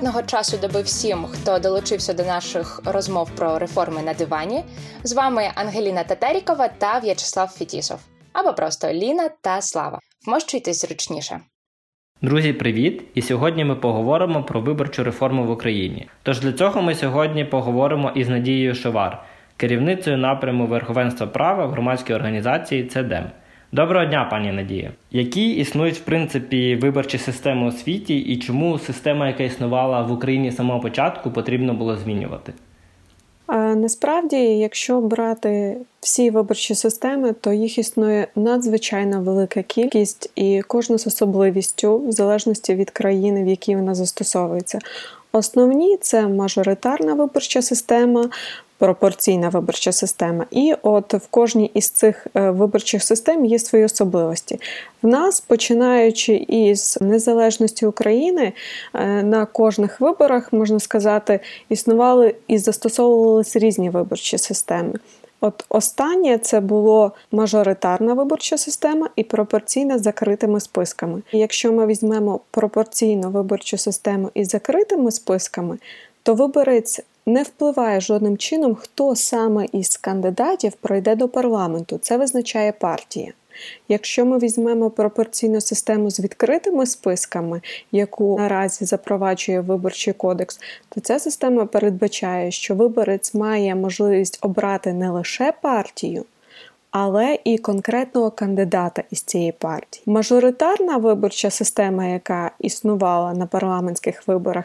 гарного часу доби всім, хто долучився до наших розмов про реформи на дивані. З вами Ангеліна Татерікова та В'ячеслав Фетісов. Або просто Ліна та Слава. Вмощуйтесь зручніше. Друзі, привіт! І сьогодні ми поговоримо про виборчу реформу в Україні. Тож для цього ми сьогодні поговоримо із Надією Шовар, керівницею напряму верховенства права в громадській організації ЦЕДЕМ. Доброго дня, пані Надія. Які існують в принципі виборчі системи у світі, і чому система, яка існувала в Україні з самого початку, потрібно було змінювати? Насправді, якщо брати всі виборчі системи, то їх існує надзвичайно велика кількість, і кожна з особливістю, в залежності від країни, в якій вона застосовується. Основні це мажоритарна виборча система, пропорційна виборча система. І от в кожній із цих е, виборчих систем є свої особливості. В нас, починаючи із незалежності України, е, на кожних виборах, можна сказати, існували і застосовувалися різні виборчі системи. От останнє це було мажоритарна виборча система і пропорційна з закритими списками. якщо ми візьмемо пропорційну виборчу систему із закритими списками, то виборець не впливає жодним чином, хто саме із кандидатів пройде до парламенту. Це визначає партія. Якщо ми візьмемо пропорційну систему з відкритими списками, яку наразі запроваджує виборчий кодекс, то ця система передбачає, що виборець має можливість обрати не лише партію. Але і конкретного кандидата із цієї партії. Мажоритарна виборча система, яка існувала на парламентських виборах,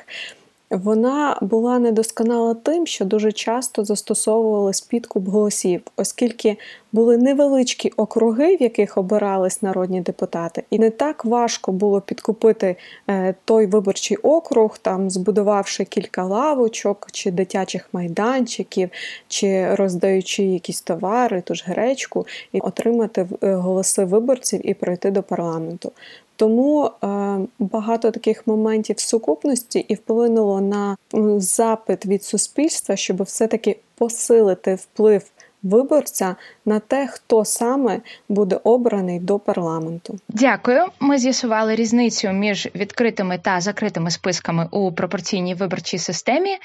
вона була недосконала тим, що дуже часто застосовувалась підкуп голосів, оскільки були невеличкі округи, в яких обирались народні депутати, і не так важко було підкупити е, той виборчий округ, там збудувавши кілька лавочок чи дитячих майданчиків, чи роздаючи якісь товари, ту ж гречку, і отримати е, голоси виборців і пройти до парламенту. Тому е, багато таких моментів сукупності і вплинуло на запит від суспільства, щоб все-таки посилити вплив виборця на те, хто саме буде обраний до парламенту. Дякую. Ми з'ясували різницю між відкритими та закритими списками у пропорційній виборчій системі.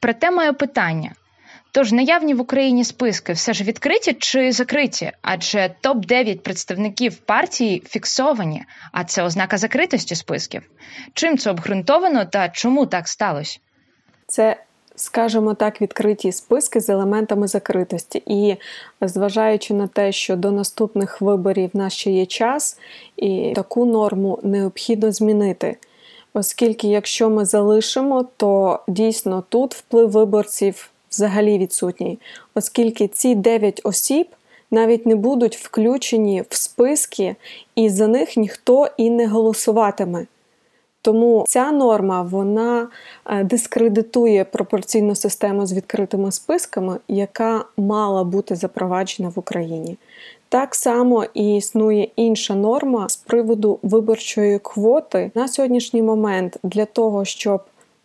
Проте маю питання. Тож наявні в Україні списки все ж відкриті чи закриті? Адже топ 9 представників партії фіксовані, а це ознака закритості списків. Чим це обґрунтовано та чому так сталося? Це скажімо так, відкриті списки з елементами закритості. І зважаючи на те, що до наступних виборів в нас ще є час, і таку норму необхідно змінити. Оскільки, якщо ми залишимо, то дійсно тут вплив виборців взагалі відсутній, оскільки ці 9 осіб навіть не будуть включені в списки, і за них ніхто і не голосуватиме. Тому ця норма вона е, дискредитує пропорційну систему з відкритими списками, яка мала бути запроваджена в Україні. Так само і існує інша норма з приводу виборчої квоти на сьогоднішній момент для того, щоб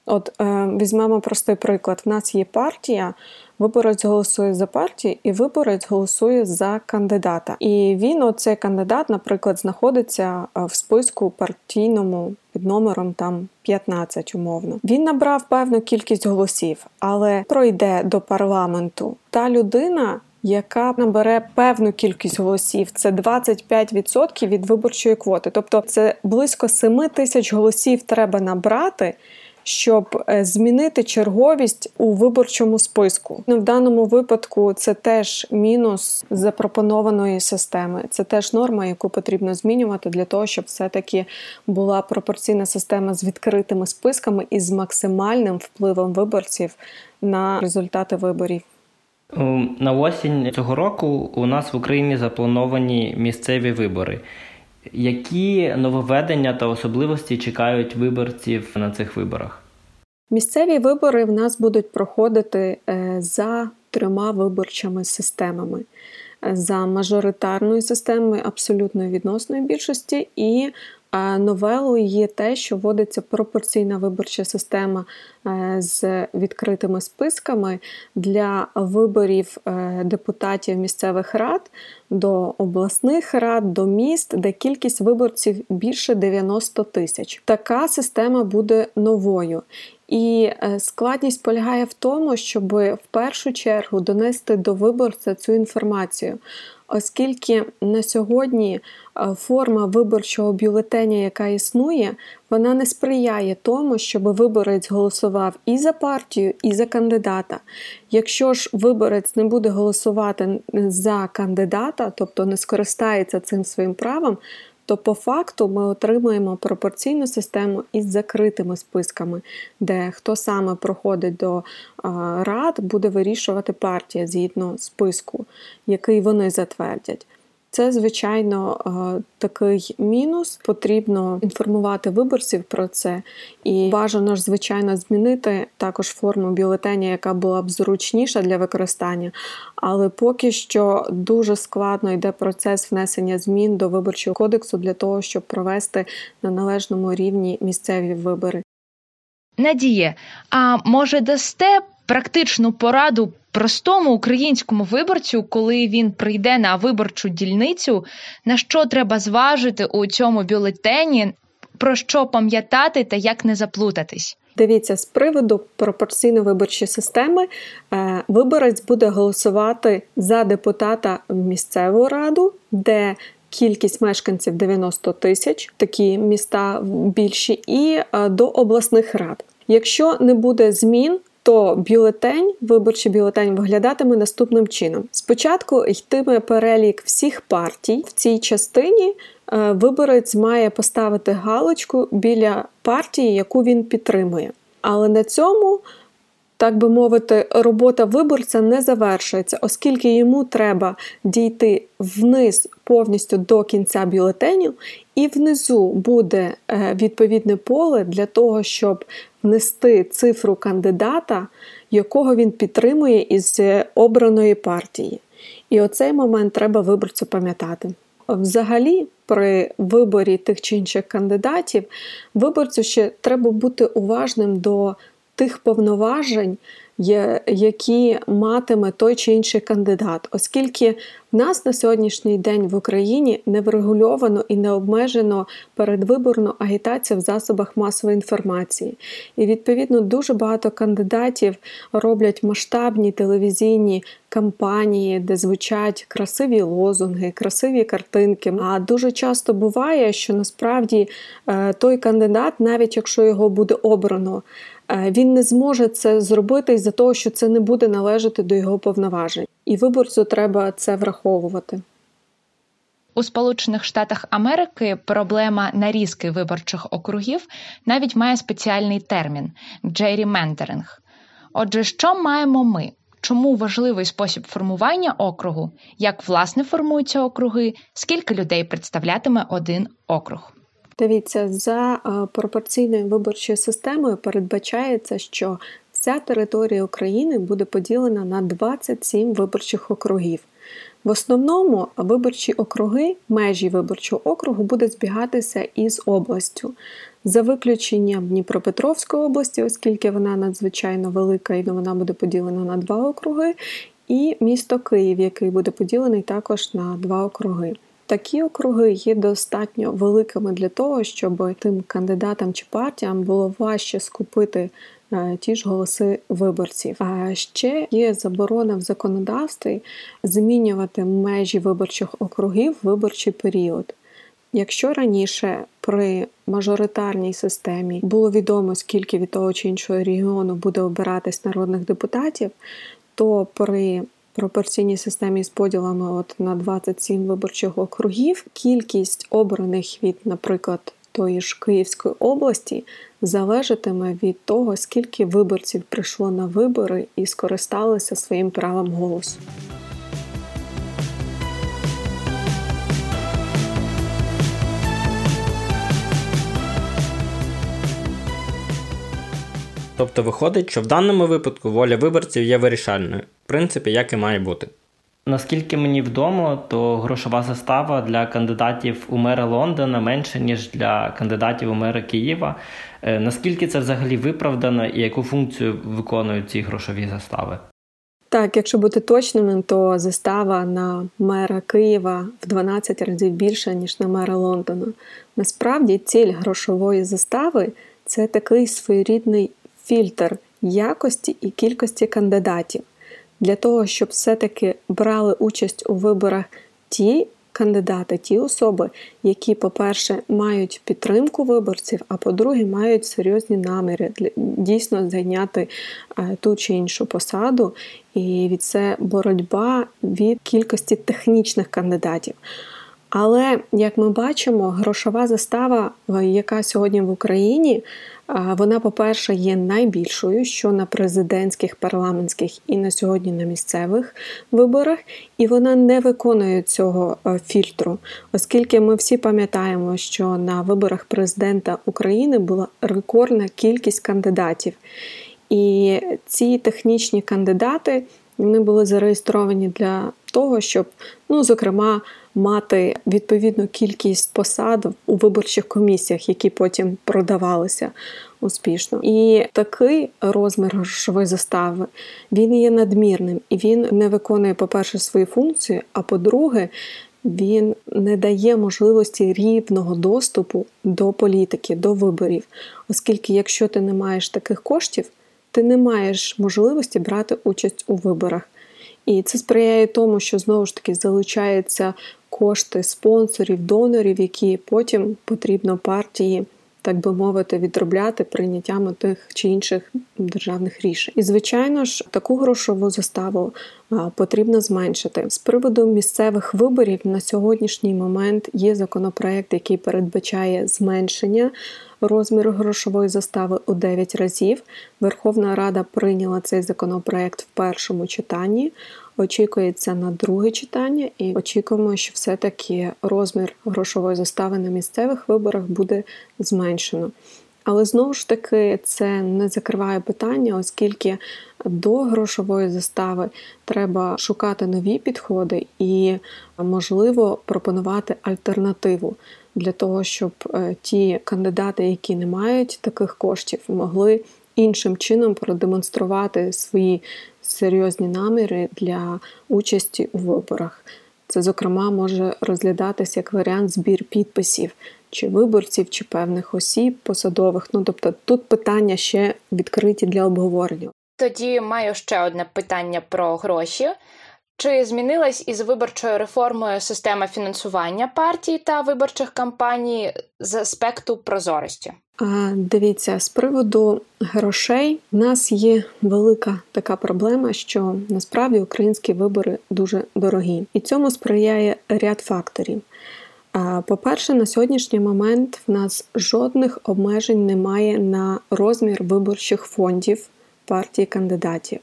От е, візьмемо простий приклад: в нас є партія, виборець голосує за партію, і виборець голосує за кандидата. І він, оцей кандидат, наприклад, знаходиться е, в списку партійному під номером там 15, умовно. Він набрав певну кількість голосів, але пройде до парламенту та людина. Яка набере певну кількість голосів, це 25% від виборчої квоти, тобто це близько 7 тисяч голосів треба набрати, щоб е, змінити черговість у виборчому списку. Ну, в даному випадку це теж мінус запропонованої системи. Це теж норма, яку потрібно змінювати для того, щоб все-таки була пропорційна система з відкритими списками і з максимальним впливом виборців на результати виборів. На осінь цього року у нас в Україні заплановані місцеві вибори. Які нововведення та особливості чекають виборців на цих виборах? Місцеві вибори в нас будуть проходити е, за трьома виборчими системами: за мажоритарною системою абсолютної відносної більшості і новелою є те, що вводиться пропорційна виборча система е, з відкритими списками для виборів е, депутатів місцевих рад до обласних рад, до міст, де кількість виборців більше 90 тисяч. Така система буде новою. І е, складність полягає в тому, щоб в першу чергу донести до виборця цю інформацію. Оскільки на сьогодні е, форма виборчого бюлетеня, яка існує, вона не сприяє тому, щоб виборець голосував і за партію, і за кандидата. Якщо ж виборець не буде голосувати за кандидата, тобто не скористається цим своїм правом, то по факту ми отримуємо пропорційну систему із закритими списками, де хто саме проходить до рад, буде вирішувати партія згідно списку, який вони затвердять. Це, звичайно, е, такий мінус. Потрібно інформувати виборців про це, і бажано ж, звичайно, змінити також форму бюлетеня, яка була б зручніша для використання. Але поки що дуже складно йде процес внесення змін до виборчого кодексу для того, щоб провести на належному рівні місцеві вибори. Надіє, а може дасте практичну пораду простому українському виборцю, коли він прийде на виборчу дільницю, на що треба зважити у цьому бюлетені, про що пам'ятати та як не заплутатись? Дивіться, з приводу пропорційної виборчої системи е, виборець буде голосувати за депутата в місцеву раду, де кількість мешканців 90 тисяч, такі міста більші, і е, до обласних рад. Якщо не буде змін, то бюлетень, виборчий бюлетень виглядатиме наступним чином: спочатку йтиме перелік всіх партій. В цій частині е, виборець має поставити галочку біля партії, яку він підтримує. Але на цьому так би мовити, робота виборця не завершується, оскільки йому треба дійти вниз повністю до кінця бюлетеню, і внизу буде е, відповідне поле для того, щоб внести цифру кандидата, якого він підтримує із обраної партії. І оцей момент треба виборцю пам'ятати. Взагалі, при виборі тих чи інших кандидатів, виборцю ще треба бути уважним до тих повноважень, які матиме той чи інший кандидат, оскільки в нас на сьогоднішній день в Україні не врегульовано і не обмежено передвиборну агітацію в засобах масової інформації. І відповідно дуже багато кандидатів роблять масштабні телевізійні кампанії, де звучать красиві лозунги, красиві картинки. А дуже часто буває, що насправді е, той кандидат, навіть якщо його буде обрано, він не зможе це зробити із-за того, що це не буде належати до його повноважень, і виборцю треба це враховувати. У Сполучених Штатах Америки проблема нарізки виборчих округів навіть має спеціальний термін джеріментеринг. Отже, що маємо ми? Чому важливий спосіб формування округу, як власне формуються округи, скільки людей представлятиме один округ? Дивіться, за е, пропорційною виборчою системою передбачається, що вся територія України буде поділена на 27 виборчих округів. В основному виборчі округи, межі виборчого округу буде збігатися із областю, за виключенням Дніпропетровської області, оскільки вона надзвичайно велика і вона буде поділена на два округи, і місто Київ, який буде поділений також на два округи. Такі округи є достатньо великими для того, щоб тим кандидатам чи партіям було важче скупити е, ті ж голоси виборців. А ще є заборона в законодавстві змінювати межі виборчих округів в виборчий період. Якщо раніше при мажоритарній системі було відомо, скільки від того чи іншого регіону буде обиратись народних депутатів, то при пропорційній системі з поділами от на 27 виборчих округів, кількість обраних від, наприклад, тої ж Київської області залежатиме від того, скільки виборців прийшло на вибори і скористалися своїм правом голосу. Тобто виходить, що в даному випадку воля виборців є вирішальною, в принципі, як і має бути. Наскільки мені відомо, то грошова застава для кандидатів у мера Лондона менше, ніж для кандидатів у мера Києва. Е, наскільки це взагалі виправдано і яку функцію виконують ці грошові застави? Так, якщо бути точними, то застава на мера Києва в 12 разів більша, ніж на мера Лондона. Насправді, ціль грошової застави це такий своєрідний фільтр якості і кількості кандидатів для того, щоб все-таки брали участь у виборах ті кандидати, ті особи, які, по-перше, мають підтримку виборців, а по-друге, мають серйозні наміри дійсно зайняти е, ту чи іншу посаду, і від це боротьба від кількості технічних кандидатів. Але як ми бачимо, грошова застава, е, яка сьогодні в Україні, вона, по-перше, є найбільшою, що на президентських, парламентських і на сьогодні на місцевих виборах, і вона не виконує цього е, фільтру, оскільки ми всі пам'ятаємо, що на виборах президента України була рекордна кількість кандидатів. І ці технічні кандидати вони були зареєстровані для того, щоб, ну, зокрема, мати відповідну кількість посад у виборчих комісіях, які потім продавалися успішно. І такий розмір грошової застави він є надмірним і він не виконує, по-перше, свої функції, а по-друге, він не дає можливості рівного доступу до політики, до виборів, оскільки, якщо ти не маєш таких коштів, ти не маєш можливості брати участь у виборах. І це сприяє тому, що знову ж таки залучаються кошти спонсорів, донорів, які потім потрібно партії. Так би мовити, відробляти прийняттям тих чи інших державних рішень. І, звичайно ж, таку грошову заставу потрібно зменшити. З приводу місцевих виборів на сьогоднішній момент є законопроект, який передбачає зменшення розміру грошової застави у 9 разів. Верховна Рада прийняла цей законопроект в першому читанні. Очікується на друге читання, і очікуємо, що все-таки розмір грошової застави на місцевих виборах буде зменшено. Але знову ж таки це не закриває питання, оскільки до грошової застави треба шукати нові підходи і, можливо, пропонувати альтернативу для того, щоб е, ті кандидати, які не мають таких коштів, могли іншим чином продемонструвати свої серйозні наміри для участі у виборах. Це, зокрема, може розглядатися як варіант збір підписів чи виборців, чи певних осіб посадових. Ну тобто тут питання ще відкриті для обговорення. Тоді маю ще одне питання про гроші. Чи змінилась із виборчою реформою система фінансування партій та виборчих кампаній з аспекту прозорості? Дивіться, з приводу грошей в нас є велика така проблема, що насправді українські вибори дуже дорогі, і цьому сприяє ряд факторів. По-перше, на сьогоднішній момент в нас жодних обмежень немає на розмір виборчих фондів партії кандидатів.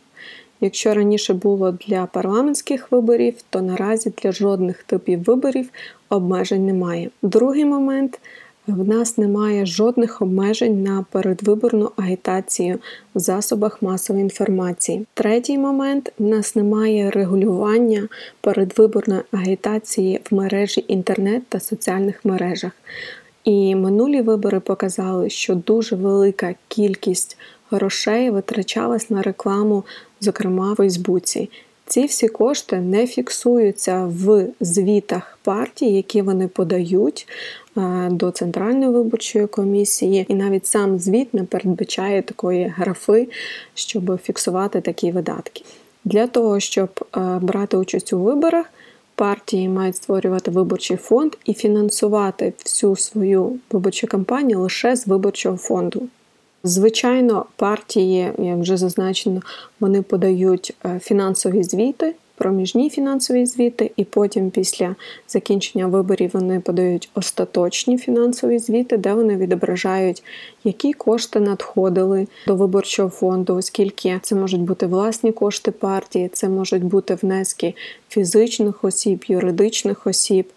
Якщо раніше було для парламентських виборів, то наразі для жодних типів виборів обмежень немає. Другий момент в нас немає жодних обмежень на передвиборну агітацію в засобах масової інформації. Третій момент в нас немає регулювання передвиборної агітації в мережі інтернет та соціальних мережах. І минулі вибори показали, що дуже велика кількість грошей витрачалась на рекламу, зокрема в Фейсбуці. Ці всі кошти не фіксуються в звітах партій, які вони подають е, до Центральної виборчої комісії, і навіть сам звіт не передбачає такої графи, щоб фіксувати такі видатки. Для того, щоб е, брати участь у виборах, партії мають створювати виборчий фонд і фінансувати всю свою виборчу кампанію лише з виборчого фонду. Звичайно, партії, як вже зазначено, вони подають е, фінансові звіти, проміжні фінансові звіти, і потім, після закінчення виборів, вони подають остаточні фінансові звіти, де вони відображають, які кошти надходили до виборчого фонду, оскільки це можуть бути власні кошти партії, це можуть бути внески фізичних осіб, юридичних осіб.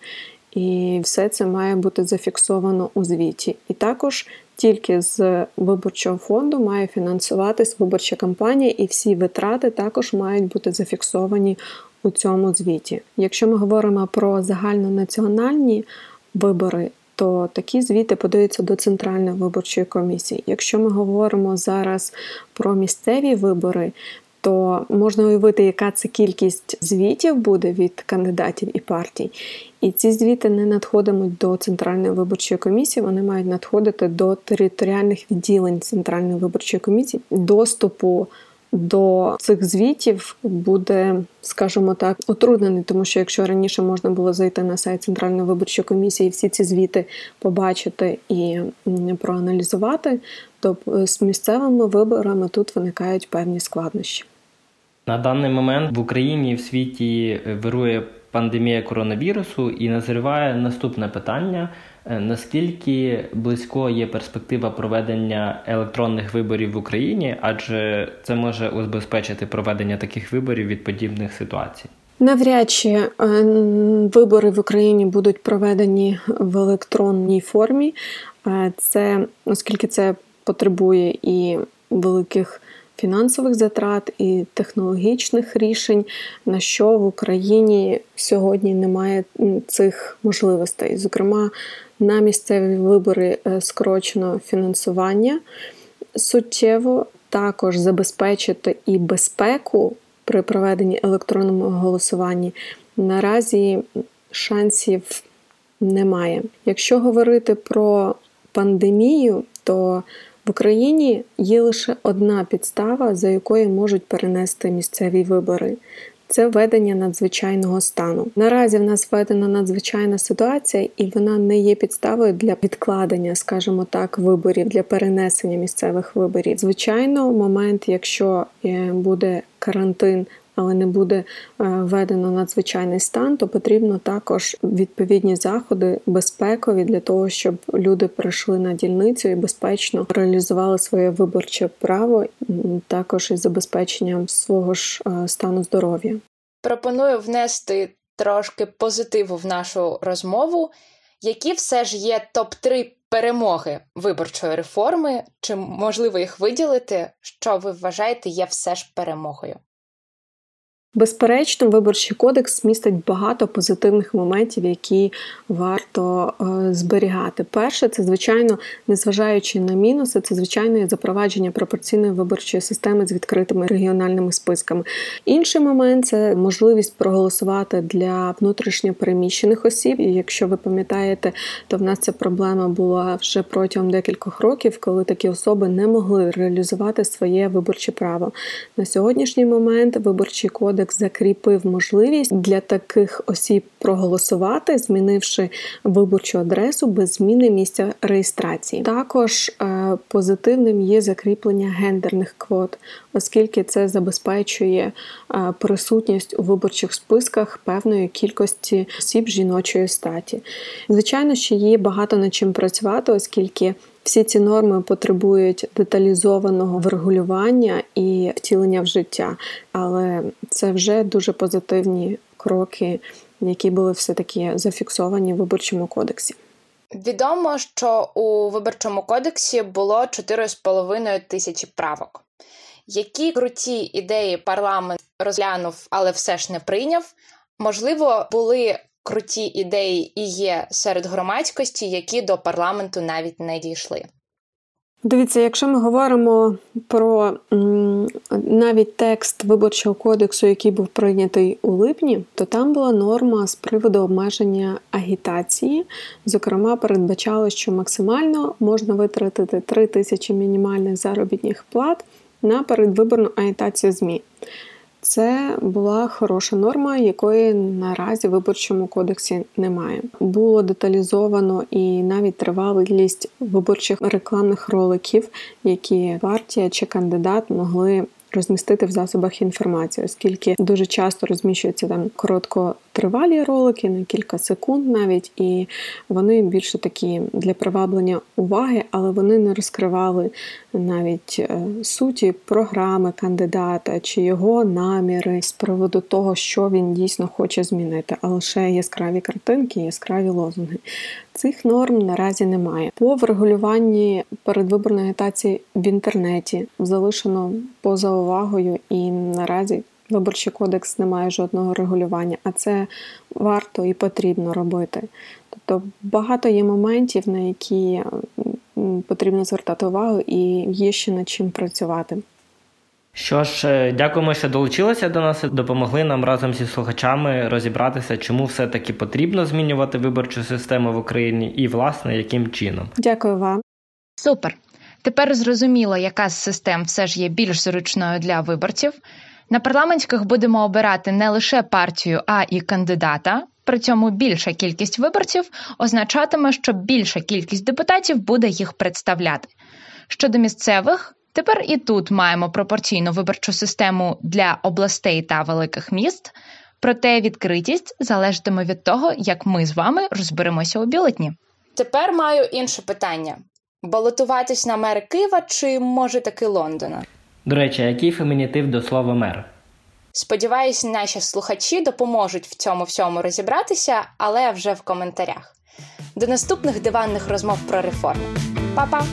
І все це має бути зафіксовано у звіті. І також тільки з виборчого фонду має фінансуватись виборча кампанія, і всі витрати також мають бути зафіксовані у цьому звіті. Якщо ми говоримо про загальнонаціональні вибори, то такі звіти подаються до Центральної виборчої комісії. Якщо ми говоримо зараз про місцеві вибори, то можна уявити, яка це кількість звітів буде від кандидатів і партій. І ці звіти не надходимуть до центральної виборчої комісії, вони мають надходити до територіальних відділень центральної виборчої комісії. Доступу до цих звітів буде, скажімо так, утруднений, тому що якщо раніше можна було зайти на сайт Центральної виборчої комісії, і всі ці звіти побачити і проаналізувати, то з місцевими виборами тут виникають певні складнощі. На даний момент в Україні і в світі вирує пандемія коронавірусу і назріває наступне питання: е, наскільки близько є перспектива проведення електронних виборів в Україні, адже це може убезпечити проведення таких виборів від подібних ситуацій. Навряд чи е, вибори в Україні будуть проведені в електронній формі, е, це оскільки це потребує і великих фінансових затрат і технологічних рішень, на що в Україні сьогодні немає цих можливостей. Зокрема, на місцеві вибори е, скорочено фінансування суттєво, також забезпечити і безпеку при проведенні електронного голосування. Наразі шансів немає. Якщо говорити про пандемію, то в Україні є лише одна підстава, за якою можуть перенести місцеві вибори. Це введення надзвичайного стану. Наразі в нас введена надзвичайна ситуація, і вона не є підставою для відкладення, скажімо так, виборів для перенесення місцевих виборів. Звичайно, момент, якщо е, буде карантин але не буде е, введено надзвичайний стан, то потрібно також відповідні заходи безпекові для того, щоб люди прийшли на дільницю і безпечно реалізували своє виборче право, також із забезпеченням свого ж е, стану здоров'я. Пропоную внести трошки позитиву в нашу розмову. Які все ж є топ 3 перемоги виборчої реформи? Чи можливо їх виділити? Що ви вважаєте є все ж перемогою? Безперечно, виборчий кодекс містить багато позитивних моментів, які варто е, зберігати. Перше, це звичайно, незважаючи на мінуси, це звичайно запровадження пропорційної виборчої системи з відкритими регіональними списками. Інший момент це можливість проголосувати для внутрішньо переміщених осіб. І якщо ви пам'ятаєте, то в нас ця проблема була вже протягом декількох років, коли такі особи не могли реалізувати своє виборче право. На сьогоднішній момент виборчий кодекс кодекс закріпив можливість для таких осіб проголосувати, змінивши виборчу адресу без зміни місця реєстрації. Також е, позитивним є закріплення гендерних квот, оскільки це забезпечує е, присутність у виборчих списках певної кількості осіб жіночої статі. Звичайно, що є багато над чим працювати, оскільки. Всі ці норми потребують деталізованого врегулювання і втілення в життя, але це вже дуже позитивні кроки, які були все таки зафіксовані в виборчому кодексі. Відомо, що у виборчому кодексі було 4,5 тисячі правок. Які круті ідеї парламент розглянув, але все ж не прийняв. Можливо, були круті ідеї і є серед громадськості, які до парламенту навіть не дійшли. Дивіться, якщо ми говоримо про навіть текст виборчого кодексу, який був прийнятий у липні, то там була норма з приводу обмеження агітації. Зокрема, передбачало, що максимально можна витратити 3 тисячі мінімальних заробітних плат на передвиборну агітацію ЗМІ. Це була хороша норма, якої наразі в виборчому кодексі немає. Було деталізовано і навіть тривалість виборчих рекламних роликів, які партія чи кандидат могли розмістити в засобах інформації, оскільки дуже часто розміщуються там короткотривалі ролики на кілька секунд навіть, і вони більше такі для приваблення уваги, але вони не розкривали навіть е, суті програми кандидата чи його наміри з приводу того, що він дійсно хоче змінити, а лише яскраві картинки, яскраві лозунги. Цих норм наразі немає. По врегулюванні передвиборної агітації в інтернеті залишено поза увагою, і наразі виборчий кодекс не має жодного регулювання, а це варто і потрібно робити. Тобто багато є моментів, на які потрібно звертати увагу, і є ще над чим працювати. Що ж, е, дякуємо, що долучилися до нас і допомогли нам разом зі слухачами розібратися, чому все-таки потрібно змінювати виборчу систему в Україні і, власне, яким чином. Дякую вам. Супер. Тепер зрозуміло, яка з систем все ж є більш зручною для виборців. На парламентських будемо обирати не лише партію, а і кандидата. При цьому більша кількість виборців означатиме, що більша кількість депутатів буде їх представляти. Щодо місцевих, тепер і тут маємо пропорційну виборчу систему для областей та великих міст. Проте відкритість залежатиме від того, як ми з вами розберемося у бюлетні. Тепер маю інше питання: балотуватись на мер Києва чи може таки Лондона? До речі, який фемінітив до слова мер? Сподіваюсь, наші слухачі допоможуть в цьому всьому розібратися, але вже в коментарях. До наступних диванних розмов про реформи. Па-па!